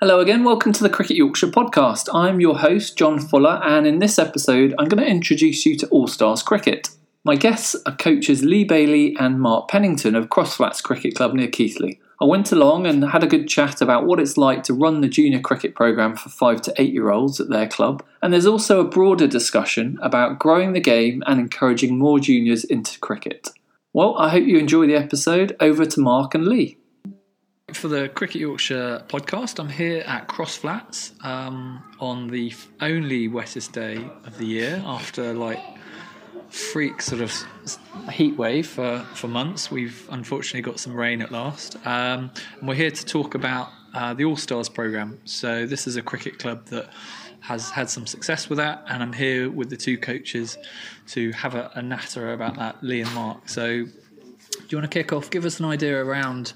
Hello again, welcome to the Cricket Yorkshire podcast. I'm your host, John Fuller, and in this episode, I'm going to introduce you to All Stars Cricket. My guests are coaches Lee Bailey and Mark Pennington of Crossflats Cricket Club near Keighley. I went along and had a good chat about what it's like to run the junior cricket programme for 5 to 8 year olds at their club, and there's also a broader discussion about growing the game and encouraging more juniors into cricket. Well, I hope you enjoy the episode. Over to Mark and Lee. For the Cricket Yorkshire podcast, I'm here at Crossflats um, on the only wettest day of the year after like freak sort of heat wave for, for months. We've unfortunately got some rain at last. Um, and we're here to talk about uh, the All Stars programme. So, this is a cricket club that has had some success with that, and I'm here with the two coaches to have a, a natter about that, Lee and Mark. So, do you want to kick off? Give us an idea around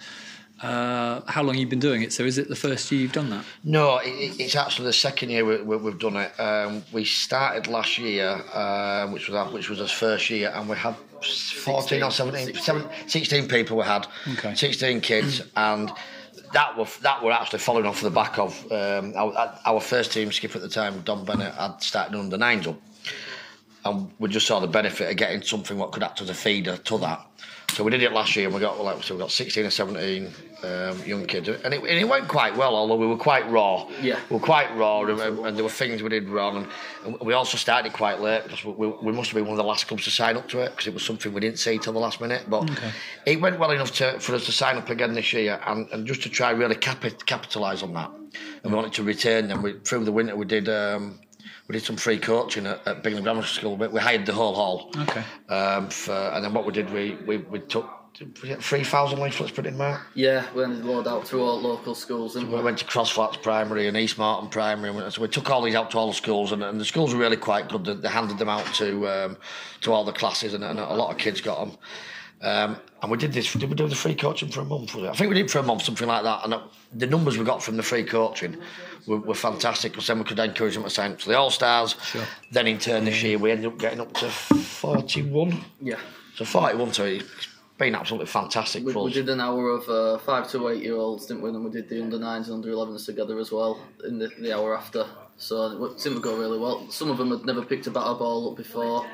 uh, how long you've been doing it. So is it the first year you've done that? No, it, it's actually the second year we, have we, done it. Um, we started last year, uh, which was our, which was our first year, and we had 14 16, or 17, 16. 16 people we had, okay. 16 kids, and that were that were actually following off the back of um, our, our, first team skipper at the time, Don Bennett, had started under nines up, and we just saw the benefit of getting something what could act as a feeder to that. So we did it last year, and we got like so we got 16 or 17 um, young kids, and it, and it, went quite well. Although we were quite raw, yeah, we were quite raw, and, and there were things we did wrong, and, we also started quite late because we, we, must have been one of the last clubs to sign up to it because it was something we didn't see till the last minute. But okay. it went well enough to, for us to sign up again this year, and, and just to try really capitalise on that, and we wanted to return them. We, through the winter, we did. Um, we did some free coaching at, at Bingley Grammar School. We hired the whole hall. Okay. Um, for, and then what we did, we, we, we took three thousand leaflets put in there. Yeah, we ended load out to all local schools. So we, we went to Crossflats Primary and East Morton Primary, and so we took all these out to all the schools, and, and the schools were really quite good. They, they handed them out to um, to all the classes, and, and, a lot of kids got them. Um, and we did this. Did we do the free coaching for a month? I think we did for a month, something like that. And the numbers we got from the free coaching were, were fantastic because then we could encourage them to sign up to the All Stars. Sure. Then in turn this year we ended up getting up to forty-one. Yeah. So forty-one. So it's been absolutely fantastic we, for us. We did an hour of uh, five to eight year olds, didn't we? And we did the under nines and under 11s together as well in the, the hour after. So it seemed to go really well. Some of them had never picked a batter ball up before.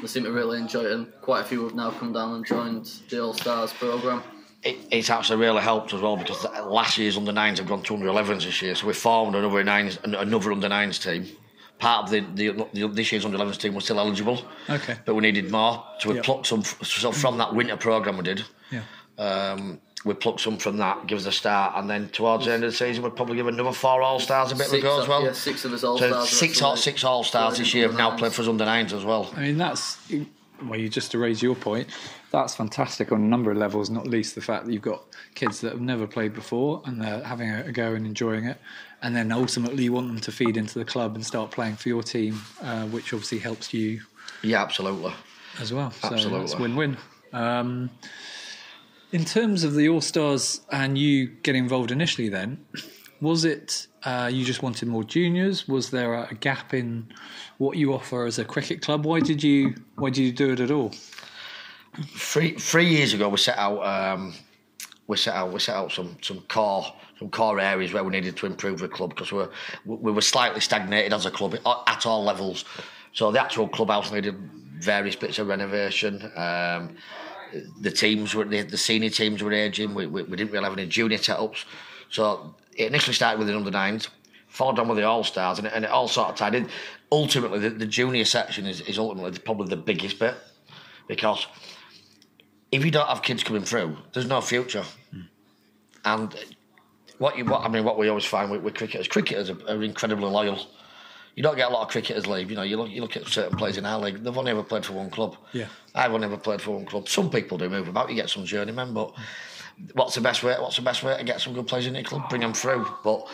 They seem to really enjoy it, and quite a few have now come down and joined the All Stars programme. It, it's actually really helped as well because last year's under nines have gone to under 11s this year, so we formed another nines, another under nines team part of the, the, the this year's under 11s team was still eligible. Okay. But we needed more, so we yep. plucked some. So from that winter program we did, yeah. Um, we pluck some from that, give us a start, and then towards the end of the season, we'd probably give another four All Stars a bit six, of a go as well. Yeah, six of us All Stars. So six, all, six All Stars this year have now played for us under nines as well. I mean, that's well, you just to raise your point, that's fantastic on a number of levels. Not least the fact that you've got kids that have never played before and they're having a go and enjoying it, and then ultimately you want them to feed into the club and start playing for your team, uh, which obviously helps you. Yeah, absolutely. As well, so absolutely, it's win-win. Um, in terms of the All Stars and you getting involved initially, then was it uh, you just wanted more juniors? Was there a gap in what you offer as a cricket club? Why did you Why did you do it at all? Three three years ago, we set out um, we set out we set out some some core some core areas where we needed to improve the club because we were we were slightly stagnated as a club at all levels. So the actual clubhouse needed various bits of renovation. Um, the teams were the, the, senior teams were aging. We, we, we, didn't really have any junior setups. So it initially started with the under nines, followed on with the all stars, and, and, it all sort of tied in. Ultimately, the, the junior section is, is ultimately probably the biggest bit because if you don't have kids coming through, there's no future. Mm. And what you what I mean, what we always find with, with cricketers, cricketers are, are, incredibly loyal. You don't get a lot of cricketers leave. You know, you look you look at certain players in our league; they've only ever played for one club. Yeah, I've only ever played for one club. Some people do move about. You get some journeymen, but what's the best way? What's the best way to get some good players in your club? Bring them through. But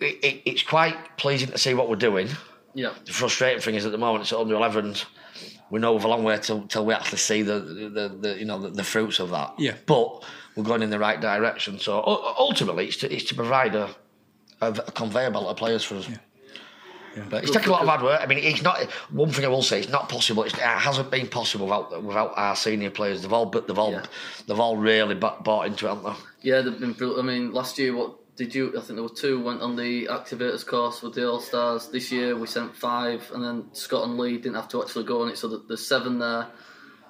it, it, it's quite pleasing to see what we're doing. Yeah. The frustrating thing is at the moment it's under 11s we know we've a long way till, till we actually see the, the, the you know the, the, fruits of that. Yeah. But we're going in the right direction. So ultimately, it's to, it's to provide a, a, a conveyor belt of players for us. Yeah. But it's taken a lot of hard work. I mean, it's not one thing I will say. It's not possible. It's, it hasn't been possible without without our senior players. They've all but they've all Yeah. they've all really bought, bought into it, haven't they? Yeah, they've been. brill- I mean, last year, what did you? I think there were two went on the activators course with the All Stars. This year, we sent five, and then Scott and Lee didn't have to actually go on it, so that there's seven there.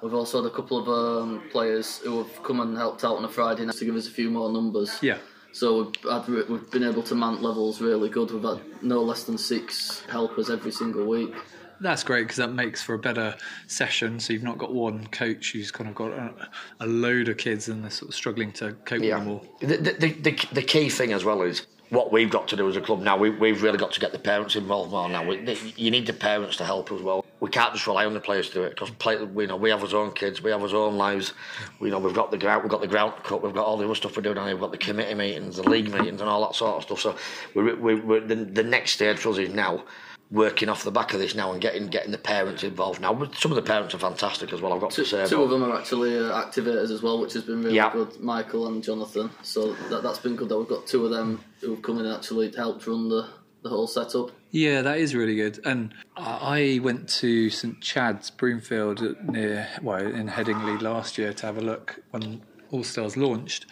We've also had a couple of um, players who have come and helped out on a Friday night to give us a few more numbers. Yeah. So we've, had, we've been able to mount levels really good. We've had no less than six helpers every single week. That's great because that makes for a better session. So you've not got one coach who's kind of got a, a load of kids and they're sort of struggling to cope with them all. The, the, the, the, the key thing as well is what we've got to do as a club now. We, we've really got to get the parents involved more now. We, the, you need the parents to help as well. We can't just rely on the players to do it because play, we know we have our own kids, we have our own lives. We know we've got the ground, we've got the ground cut, we've got all the other stuff we're doing. We've got the committee meetings, the league meetings, and all that sort of stuff. So we, we, we, the, the next stage for us is now working off the back of this now and getting getting the parents involved now. Some of the parents are fantastic as well. I've got Two, to say. two of them are actually uh, activators as well, which has been really Yeah. good. Michael and Jonathan. So that, that's been good that we've got two of them who've come in and actually helped run the, the whole setup. Yeah, that is really good. And I went to St Chad's Broomfield near well in Headingley last year to have a look when All Stars launched,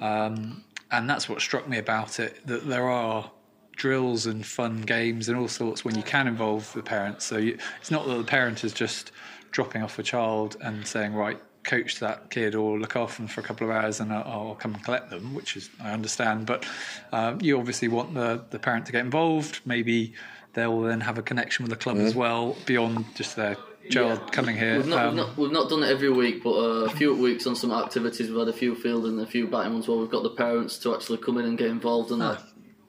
um, and that's what struck me about it that there are drills and fun games and all sorts when you can involve the parents. So you, it's not that the parent is just dropping off a child and saying right. Coach that kid or look after them for a couple of hours and I'll, I'll come and collect them, which is I understand. But um, you obviously want the, the parent to get involved. Maybe they'll then have a connection with the club as well beyond just their child Yeah. coming here. We've not, Um, we've not we've not done it every week, but uh, a few weeks on some activities. We've had a few field and a few batting ones where we've got the parents to actually come in and get involved and like,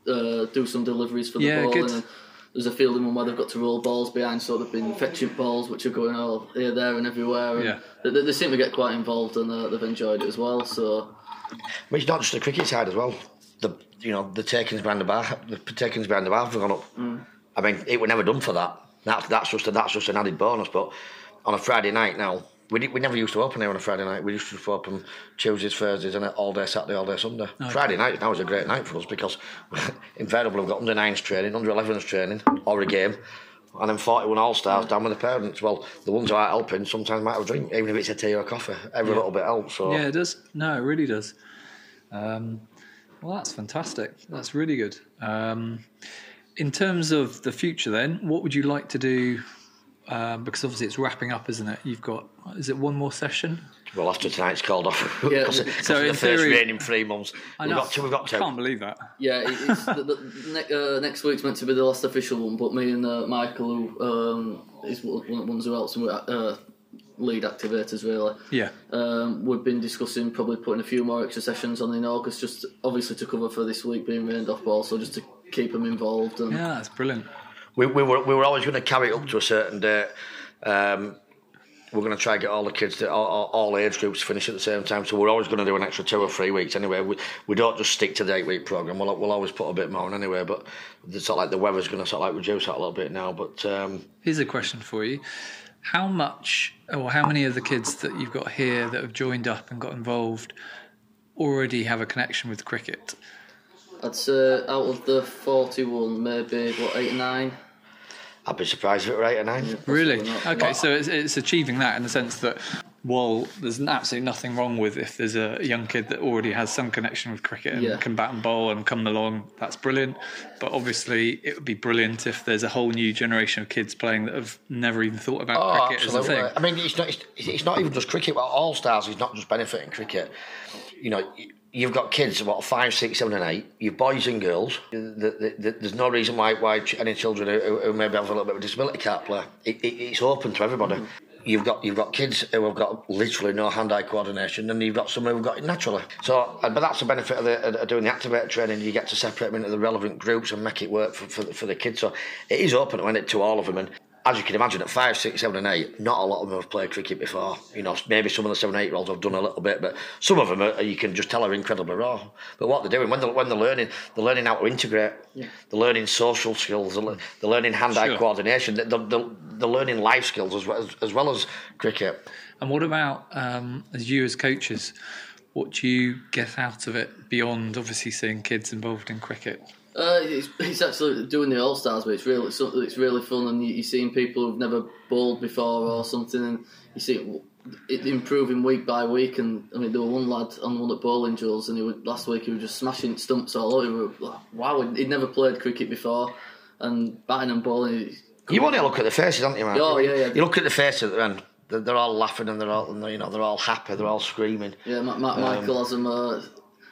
uh, do some deliveries for the Yeah, ball. good. And there's a fielding one where they've got to roll balls behind, so they've been fetching balls which are going all here, there, and everywhere. And Yeah. they, they seem to get quite involved and uh, they've enjoyed it as well. So But it's not just the cricket side as well. The you know the takings behind the bar, the takings behind the bar have gone up. I mean, it were never done for that. That's that's just a, that's just an added bonus. But on a Friday night now, we did, we never used to open here on a Friday night. We used to open Tuesdays, Thursdays, and all day Saturday, all day Sunday. Friday night now was a great night for us because invariably we've got under nines training, under 11s training, or a game. And then 41 All Stars down with the parents. Well, the ones who aren't helping sometimes might have a drink, even if it's a tea or a coffee. Every little bit helps. So. Yeah, it does. No, it really does. Um, well, that's fantastic. That's really good. Um, in terms of the future, then, what would you like to do? Um, because obviously it's wrapping up, isn't it? You've got is it one more session? Well, after tonight's called off. Yeah, because so because in of the first theory- rain in three months. I We've got two. We've got I can't believe that. yeah, it's the, the, ne- uh, next week's meant to be the last official one, but me and uh, Michael, who um, is one one of the ones who helps and uh, lead activators really. Yeah. Um, we've been discussing probably putting a few more extra sessions on in August, just obviously to cover for this week being rained off, but also just to keep them involved. And Yeah, that's brilliant. We, we were we were always going to carry it up to a certain date. Um, we're going to try and get all the kids, to, all, all, all age groups, to finish at the same time. So we're always going to do an extra two or three weeks anyway. We, we don't just stick to the eight week program. We'll, we'll always put a bit more on anyway. But it's sort of like the weather's going to sort of like reduce that a little bit now. But um, Here's a question for you: How much, or how many of the kids that you've got here that have joined up and got involved already have a connection with cricket? I'd say out of the 41, maybe what, 8 or 9? I'd be surprised if it were eight or nine. Really? not. Okay, so it's, it's achieving that in the sense that, while there's absolutely nothing wrong with if there's a young kid that already has some connection with cricket and Yeah. can bat and bowl and come along, that's brilliant. But obviously, it would be brilliant if there's a whole new generation of kids playing that have never even thought about Oh, cricket as a thing. I mean, it's not, it's, it's not even just cricket. Well, All Stars is not just benefiting cricket. You know, you've got kids, what, five, six, seven, and eight. You've boys and girls. The, the, the, there's no reason why, why any children who, who maybe have a little bit of disability can't play. It, it, it's open to everybody. Mm-hmm. You've got you've got kids who have got literally no hand-eye coordination, and you've got some who've got it naturally. So, but that's the benefit of, the, of doing the activator training. You get to separate them into the relevant groups and make it work for, for, the- for the kids. So, it is open to it to all of them. And as you can imagine, at five, six, seven, and eight, not a lot of them have played cricket before. You know, maybe some of the seven, eight year olds have done a little bit, but some of them are, you can just tell are incredibly raw. But what they're doing when they're when they're learning, they're learning how to integrate. They're learning social skills. They're, they're learning hand-eye Sure. coordination. They're, they're, they're learning life skills as well as, as well as cricket. And what about um, as you as coaches? What do you get out of it beyond obviously seeing kids involved in cricket? Uh, it's, it's actually doing the All Stars, but it's really it's, it's really fun, and you, you're seeing people who've never bowled before or something, and you see it improving week by week. And I mean, there was one lad on one at bowling drills, and he was, last week he was just smashing stumps all over. Were like, wow, he'd never played cricket before, and batting and bowling. You want to look at the faces, don't you, man? Oh, yeah, yeah. You look at the faces, and they're, they're all laughing, and they're all, you know, they're all happy, they're all screaming. Yeah, Ma- Ma- Michael has them. Uh,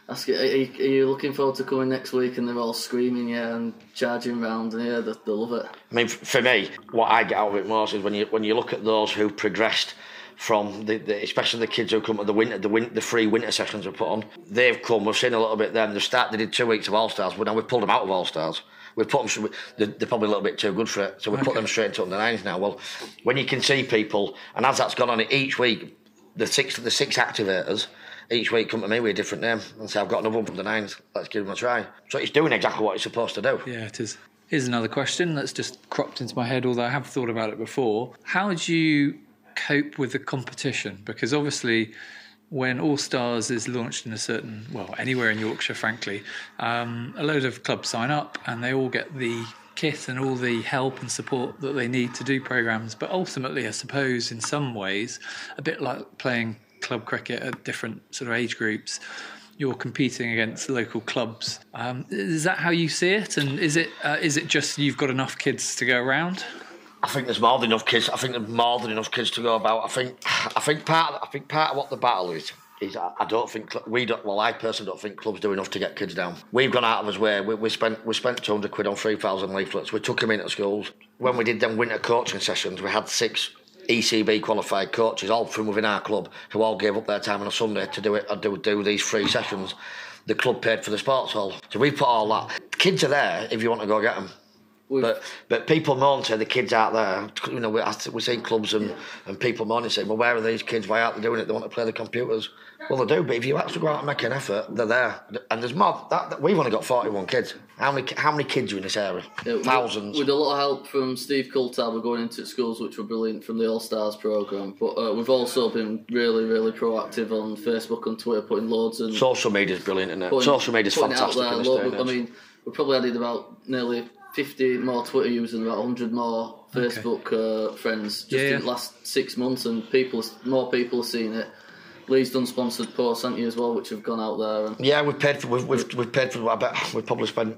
asking, are you, are you looking forward to coming next week? And they're all screaming, yeah, and charging round, and yeah, they, they love it. I mean, for me, what I get out of it most is when you when you look at those who progressed from the, the especially the kids who come to the winter the win, the free winter sessions we put on. They've come. We've seen a little bit them. They start. They did two weeks of All Stars, but now we've pulled them out of All Stars. We've put them. They're, they're probably a little bit too good for it, so we put them straight into under nines now. Well, when you can see people, and as that's gone on each week, the six the six activators each week come to me with a different name and say I've got another one from the nines. Let's give them a try. So it's doing exactly what it's supposed to do. Yeah, it is. Here's another question that's just cropped into my head, although I have thought about it before. How do you cope with the competition? Because obviously, when All Stars is launched in a certain, well, anywhere in Yorkshire, frankly, um, a load of clubs sign up and they all get the kit and all the help and support that they need to do programs. But ultimately, I suppose, in some ways, a bit like playing club cricket at different sort of age groups, you're competing against local clubs. Um, is that how you see it? And is it uh, is it just you've got enough kids to go around? I think there's more than enough kids. I think there's more than enough kids to go about. I think I think part of, I think part of what the battle is is I, I don't think we don't. Well, I personally don't think clubs do enough to get kids down. We've gone out of us way. We, we spent we spent 200 quid on 3,000 leaflets. We took them into schools. When we did them winter coaching sessions, we had six ECB qualified coaches, all from within our club, who all gave up their time on a Sunday to do it or do do these free sessions. The club paid for the sports hall, so we put all that. The kids are there if you want to go get them. We've- But but people moan say the kids out there. You know, we we see clubs and, and people moaning saying, well, where are these kids? Why aren't they doing it? They want to play the computers. Well, they do, but if you actually go out and make an effort, they're there. And there's more. That, that- we've only got 41 kids. How many how many kids are in this area? Yeah, Thousands. With a lot of help from Steve Coulthard, we're going into schools which were brilliant from the All Stars programme. But uh, we've also been really, really proactive on Facebook and Twitter, putting loads and Social media's brilliant, isn't it? putting- Social media's putting it out fantastic. there. in this Load- day and I mean, we probably added about nearly 50 more Twitter users and about 100 more Facebook uh, friends just Yeah, in the last six months, and people, more people have seen it. Lee's done sponsored posts, haven't you, as well, which have gone out there. And Yeah, we've paid for we've we've, we've paid for. I bet we've probably spent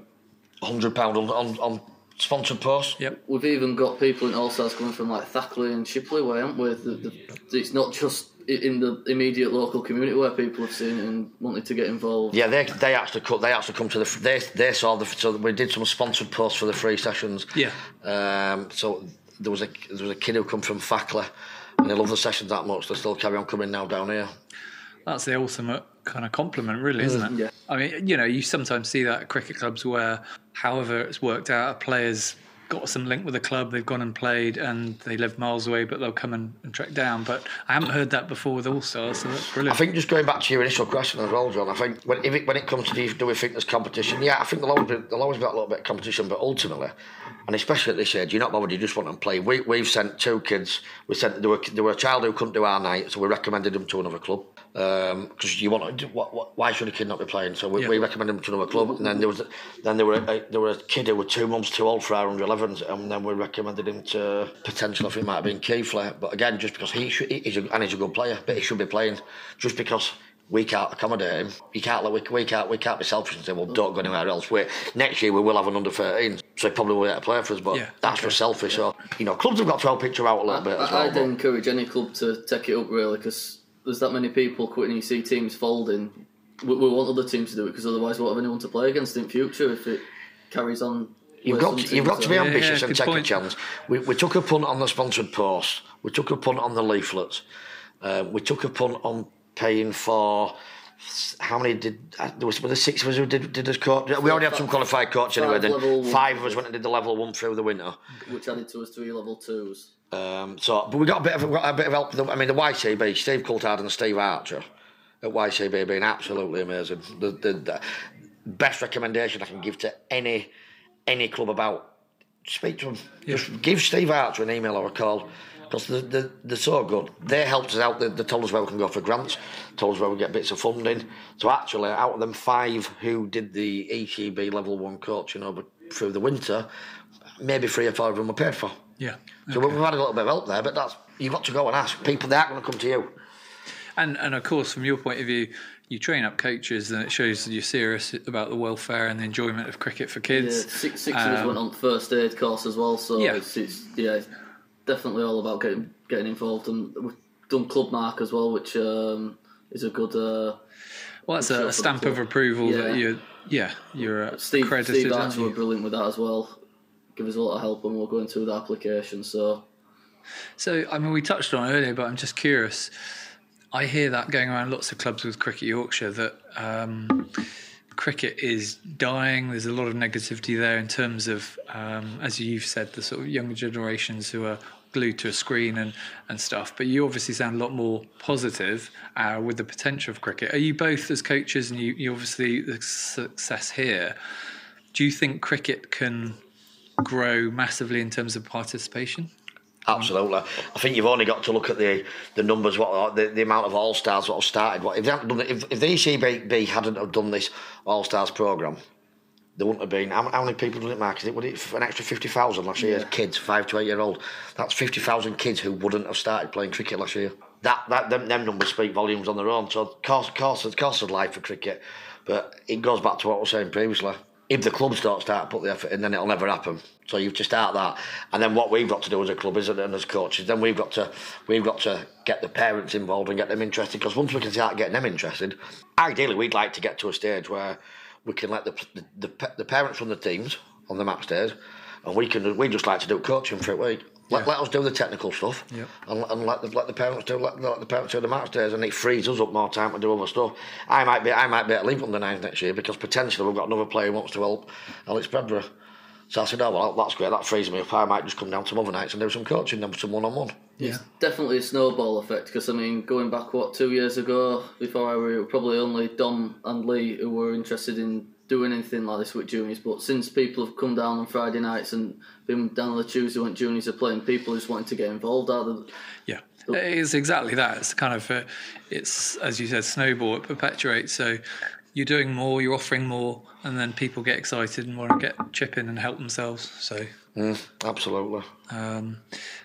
hundred pound on, on on sponsored posts. Yep. We've even got people in All Stars coming from like Thackley and Shipley way, haven't we? The, the, it's not just in the immediate local community where people have seen it and wanted to get involved. Yeah, they they actually cut. They actually come to the. They they saw the. So we did some sponsored posts for the free sessions. Yeah. Um. So there was a there was a kid who come from Thackley, and they love the sessions that much. They still carry on coming now down here. That's the ultimate kind of compliment, really, isn't it? Yeah. I mean, you know, you sometimes see that at cricket clubs where, however it's worked out, a player's got some link with the club, they've gone and played, and they live miles away, but they'll come and, and trek down. But I haven't heard that before with All Stars, so that's brilliant. I think just going back to your initial question as well, John. I think when it, when it comes to do, do we think there's competition? Yeah, I think there'll always be there'll always be a little bit of competition, but ultimately, and especially at this age, you're not bothered. You just want them to play. We we've sent two kids. We sent there were there were a child who couldn't do our night, so we recommended them to another club. Um, because you want to, what, what, why should a kid not be playing? So we, Yeah. we recommended him to another club, and then there was then there were a, there were a kid who was two months too old for our under 11s, and then we recommended him to potentially I think it might have been Keighley, but again just because he should, he's a, and he's a good player, but he should be playing just because we can't accommodate him. You can't let we, we can't we can't be selfish and say, well, don't go anywhere else. We, next year we will have an under 13, so he probably will get a player for us. But Yeah, that's okay. just selfish. So you know, clubs have got to help picture out a little bit as I, well. I'd but- encourage any club to take it up really because there's that many people quitting. You see teams folding. We, we want other teams to do it because otherwise we won't have anyone to play against in future if it carries on. You've got to, you've got to be ambitious yeah, and take point. a challenge. We, we took a punt on the sponsored post. We took a punt on the leaflets. Uh, we took a punt on paying for. How many did uh, there was? Were there six of us who did did us coach? We already had some qualified coach anyway. Five Then five of us went and did the level one through the winter. which added to us three level twos. Um, so, but we got a bit of got a bit of help. I mean, the YCB, Steve Coulthard and Steve Archer at YCB have been absolutely amazing. The, the, the best recommendation I can give to any any club about speak to them. Just give Steve Archer an email or a call. because they're, they're, they're so good. They helped us out. They, they told us where we can go for grants, told us where we get bits of funding. So actually, out of them five who did the ECB level one coaching over through the winter, maybe three or four of them were paid for. Yeah. So we've had a little bit of help there, but that's you've got to go and ask people. They aren't going to come to you. And and of course, from your point of view, you train up coaches, and it shows that you're serious about the welfare and the enjoyment of cricket for Yeah, kids. six, six of us Um, went on first aid course as well, so Yeah. it's, it's yeah, it's definitely all about getting getting involved. And we've done Clubmark as well, which um, is a good. Uh, Well, that's Sure, a, for a stamp of approval that Yeah. you're, yeah, you're uh, Steve accredited. Steve aren't Archer were brilliant with that as well. Give us a lot of help when we we're going through the application. So So, I mean, we touched on it earlier, but I'm just curious. I hear that going around lots of clubs with Cricket Yorkshire that um, cricket is dying. There's a lot of negativity there in terms of, um, as you've said, the sort of younger generations who are glued to a screen and, and stuff. But you obviously sound a lot more positive uh, with the potential of cricket. Are you both as coaches, and you, you obviously the success here? Do you think cricket can grow massively in terms of participation? Absolutely. I think you've only got to look at the the numbers, what uh, the, the amount of all stars what have started. What if they hadn't done it, if, if the ECB hadn't have done this all stars program, there wouldn't have been how, how many people did it mark? Is it would it an extra fifty thousand last year? Kids, five to eight year old. That's fifty thousand kids who wouldn't have started playing cricket last year. That that them, them numbers speak volumes on their own. So course course course of life for cricket, but it goes back to what I was saying previously. If the clubs don't start to put the effort in, then it'll never happen. So you've to start that, and then what we've got to do as a club is, and as coaches, then we've got to we've got to get the parents involved and get them interested. Because once we can start getting them interested, ideally we'd like to get to a stage where we can let the the, the, the parents run the teams on the match days, and we can we just like to do coaching for a week. Let, Yeah. let us do the technical stuff, Yep. and, and let the let the parents do let, let the parents do the match days, and it frees us up more time to do other stuff. I might be I might be at leave the nines next year because potentially we've got another player who wants to help Alex Bredborough. So I said, oh well, that's great. That frees me up. I might just come down some other nights and do some coaching, then some one on one. Yeah. definitely a snowball effect because I mean, going back what two years ago, before I were probably only Dom and Lee who were interested in doing anything like this with juniors. But since people have come down on Friday nights and been down on the Tuesday when juniors are playing, people just wanting to get involved. Out of Yeah, it's exactly that. It's kind of, uh, it's as you said, snowball. It perpetuates. So you're doing more, you're offering more, and then people get excited and want to get chip in and help themselves. So, Absolutely. um,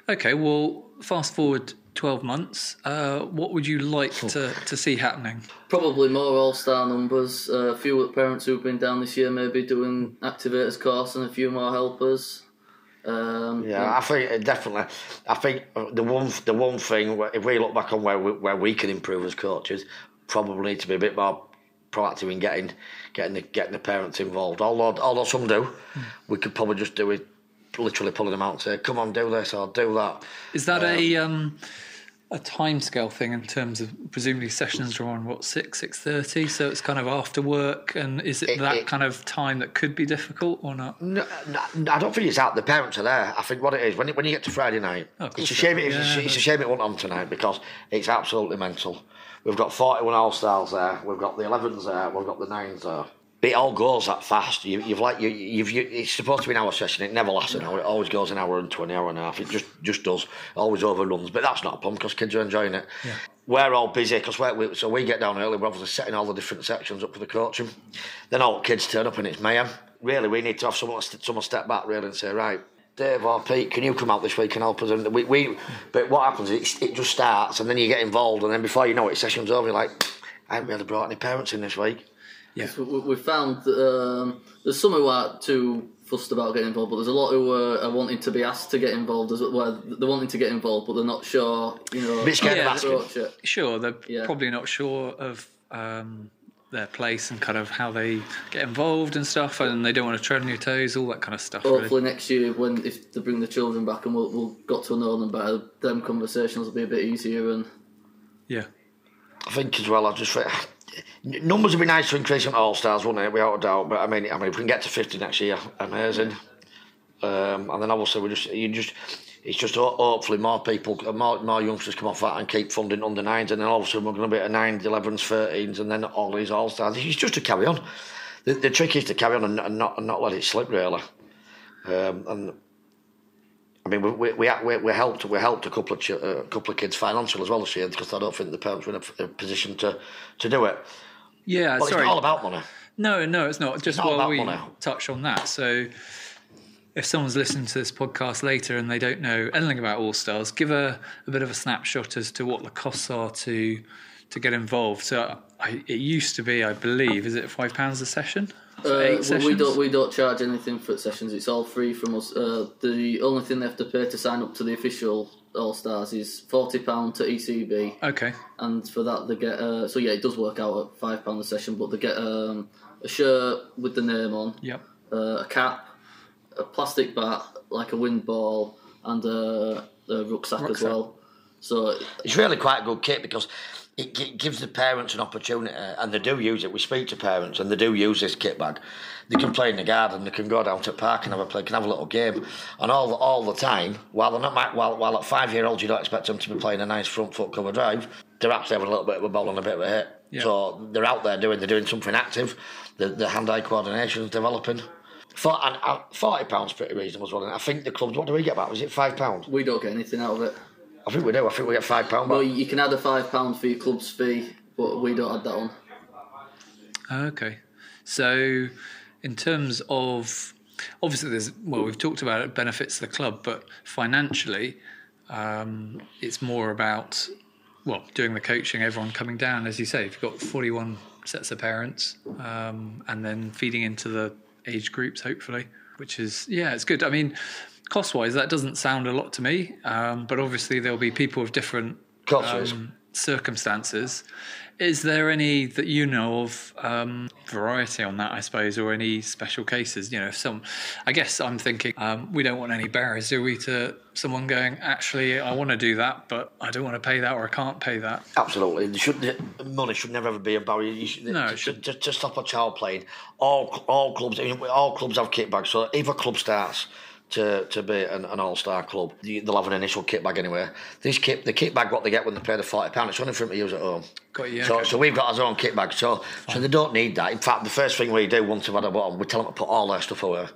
okay, well, fast forward 12 months. Uh, what would you like to, to see happening? Probably more All Star numbers. Uh, a few parents who've been down this year, maybe doing activators course, and a few more helpers. Um, Yeah, I think uh, definitely. I think uh, the one the one thing if we look back on where we, where we can improve as coaches, probably need to be a bit more proactive in getting getting the getting the parents involved. Although although some do, we could probably just do it, literally pulling them out and say, "Come on, do this or do that." Is that a um, a timescale thing in terms of presumably sessions are on what six six thirty, so it's kind of after work, and is it, It- that it- kind of time that could be difficult or not? No, no, I don't think it's out. The parents are there. I think what it is when it, when you get to Friday night, Oh, it's a shame. It's, Yeah, a, it's a shame it wasn't on tonight because it's absolutely mental. We've got forty-one all stars there. We've got the elevens there. We've got the nines there. But it all goes that fast. You, you've like you, you've you, it's supposed to be an hour session. It never lasts an hour. It always goes an hour and twenty, hour and a half. It just just does. Always overruns. But that's not a problem because kids are enjoying it. We're all busy because we so we get down early. We're obviously setting all the different sections up for the coaching. Then all the kids turn up and it's mayhem. Really, we need to have someone someone step back really and say, right, Dave or Pete, can you come out this week and help us? And we, we but what happens is it, it just starts and then you get involved and then before you know it, session's over. You're like, I haven't really brought any parents in this week. Yeah. We, we we found that, um, there's some who aren't too fussed about getting involved, but there's a lot who are, are wanting to be asked to get involved as well. They're wanting to get involved, but they're not sure. You know, Bit scared of asking. approach it. Sure, they're Yeah. probably not sure of um, their place and kind of how they get involved and stuff, and they don't want to tread on your toes, all that kind of stuff. Really. Hopefully next year, when if they bring the children back and we'll, we'll got to know them better, them conversations will be a bit easier. And Yeah, I think as well. I just think numbers would be nice to increase on all stars, wouldn't it? Without a doubt. But I mean, I mean, if we can get to fifty next year, amazing. Um, and then obviously we just you just it's just hopefully more people, more, more youngsters come off that and keep funding under nines, and then all of a sudden we're going to be at nines, elevens, thirteens, and then all these all stars. It's just to carry on. The, the trick is to carry on and, and not and not let it slip really. Um, and mean, we we, we, helped we helped a couple of ch- uh, a couple of kids financially as well this year because I don't think the parents were in a, a position to, to do it. Yeah, But sorry. it's not all about money. No, no, it's not. Just not while about we money. touch on that. So, if someone's listening to this podcast later and they don't know anything about All Stars, give a, a bit of a snapshot as to what the costs are to to get involved. So, I, it used to be, I believe, is it five pounds a session? For Uh, eight well, we don't we don't charge anything for sessions. It's all free from us. Uh, the only thing they have to pay to sign up to the official All Stars is forty pound to ECB, Okay. and for that they get. Uh, so yeah, it does work out at five pound a session, but they get um, a shirt with the name on, Yep. uh, a cap, a plastic bat like a wind ball, and a, a rucksack, as well. So It's really quite a good kit because it gi- gives the parents an opportunity, and they do use it. We speak to parents, and they do use this kit bag. They can play in the garden. They can go down to the park and have a play. Can have a little game, and all the, all the time, while they're not ma- while while at five year olds, you don't expect them to be playing a nice front foot cover drive. They're actually having a little bit of a ball and a bit of a hit. Yeah. So they're out there doing they're doing something active. The the hand eye coordination is developing. For, and uh, forty pounds pretty reasonable as well. And I think the clubs. What do we get back? Was it five pounds? we don't get anything out of it. I think we do. I think we get five pound. Well, you can add a five pound for your club's fee, but we don't add that on. Okay. So, in terms of obviously, there's well, we've talked about it benefits the club, but financially, um, it's more about well, doing the coaching, everyone coming down, as you say. If you've got 41 sets of parents, um, and then feeding into the age groups, hopefully, which is yeah, it's good. I mean, cost-wise, that doesn't sound a lot to me, um, but obviously there'll be people with different Of is. um, circumstances. Is there any that you know of um, variety on that, I suppose, or any special cases? You know, if some, I guess I'm thinking um, we don't want any barriers, do we, to someone going, actually, I want to do that, but I don't want to pay that or I can't pay that. Absolutely, money should never ever be a barrier. You should, No, it should- to, to stop a child playing. All all clubs, all clubs have kit bags. So if a club starts to, to be an, an all star club, they'll have an initial kit bag anyway. This kit, the kit bag, what they get when they pay the forty pound, it's only for them to use at home. Got you, So, okay. so we've got our own kit bag. So so they don't need that. In fact, the first thing we do once they've had a bottom, we tell them to put all their stuff away.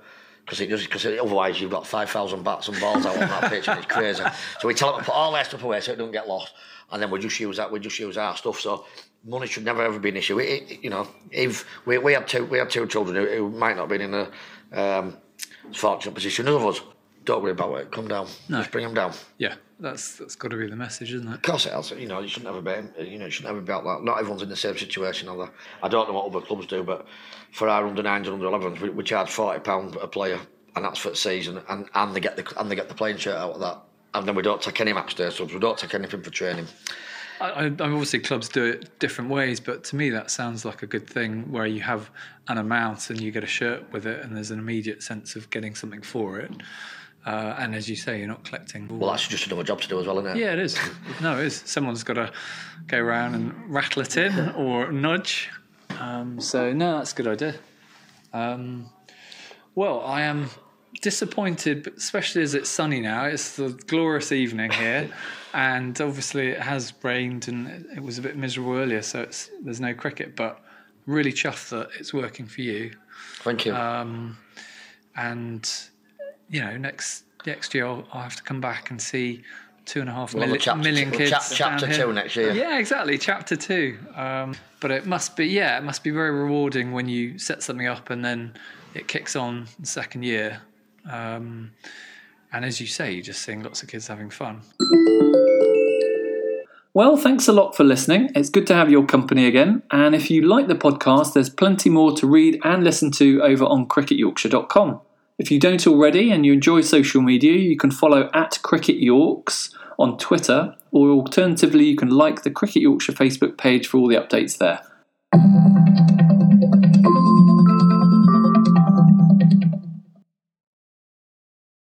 Because it does, because otherwise you've got five thousand bats and balls out on that pitch and it's crazy. So we tell them to put all their stuff away so it don't get lost, and then we just use that. We just use our stuff. So money should never ever be an issue. It, it- you know, if we, we had two we had two children who, who might not have been in a um, fortunate position of us. Don't worry about it. Come down. No. Just bring them down. Yeah, that's that's got to be the message, isn't it? Of course it has. You know, you should never be. You know, you should never be about that. Not everyone's in the same situation. They? I don't know what other clubs do, but for our under nines and under 11s, we, we charge forty pound a player, and that's for the season, and, and they get the and they get the playing shirt out of that. And then we don't take any match day subs. We don't take anything for training. I, I, obviously, clubs do it different ways, but to me, that sounds like a good thing where you have an amount and you get a shirt with it, and there's an immediate sense of getting something for it. Uh, and as you say, you're not collecting. Well, that's just another job to do as well, isn't it? Yeah, it is. No, it is. Someone's got to go around and rattle it in or nudge. Um, so no, that's a good idea. Um, well, I am disappointed, but especially as it's sunny now. It's the glorious evening here, and obviously it has rained and it- was a bit miserable earlier, so it's, there's no cricket. But really chuffed that it's working for you. Thank you. Um, and you know, next next year I'll, I'll have to come back and see two and a half We'll have a milli- chapter million kids. chap- chapter two next year. Yeah, exactly, chapter two. Um, but it must be, yeah, it must be very rewarding when you set something up and then it kicks on the second year. Um, and as you say, you're just seeing lots of kids having fun. Well, thanks a lot for listening. It's good to have your company again. And if you like the podcast, there's plenty more to read and listen to over on cricketyorkshire.com. If you don't already and you enjoy social media, you can follow at Cricket Yorks on Twitter, or alternatively, you can like the Cricket Yorkshire Facebook page for all the updates there.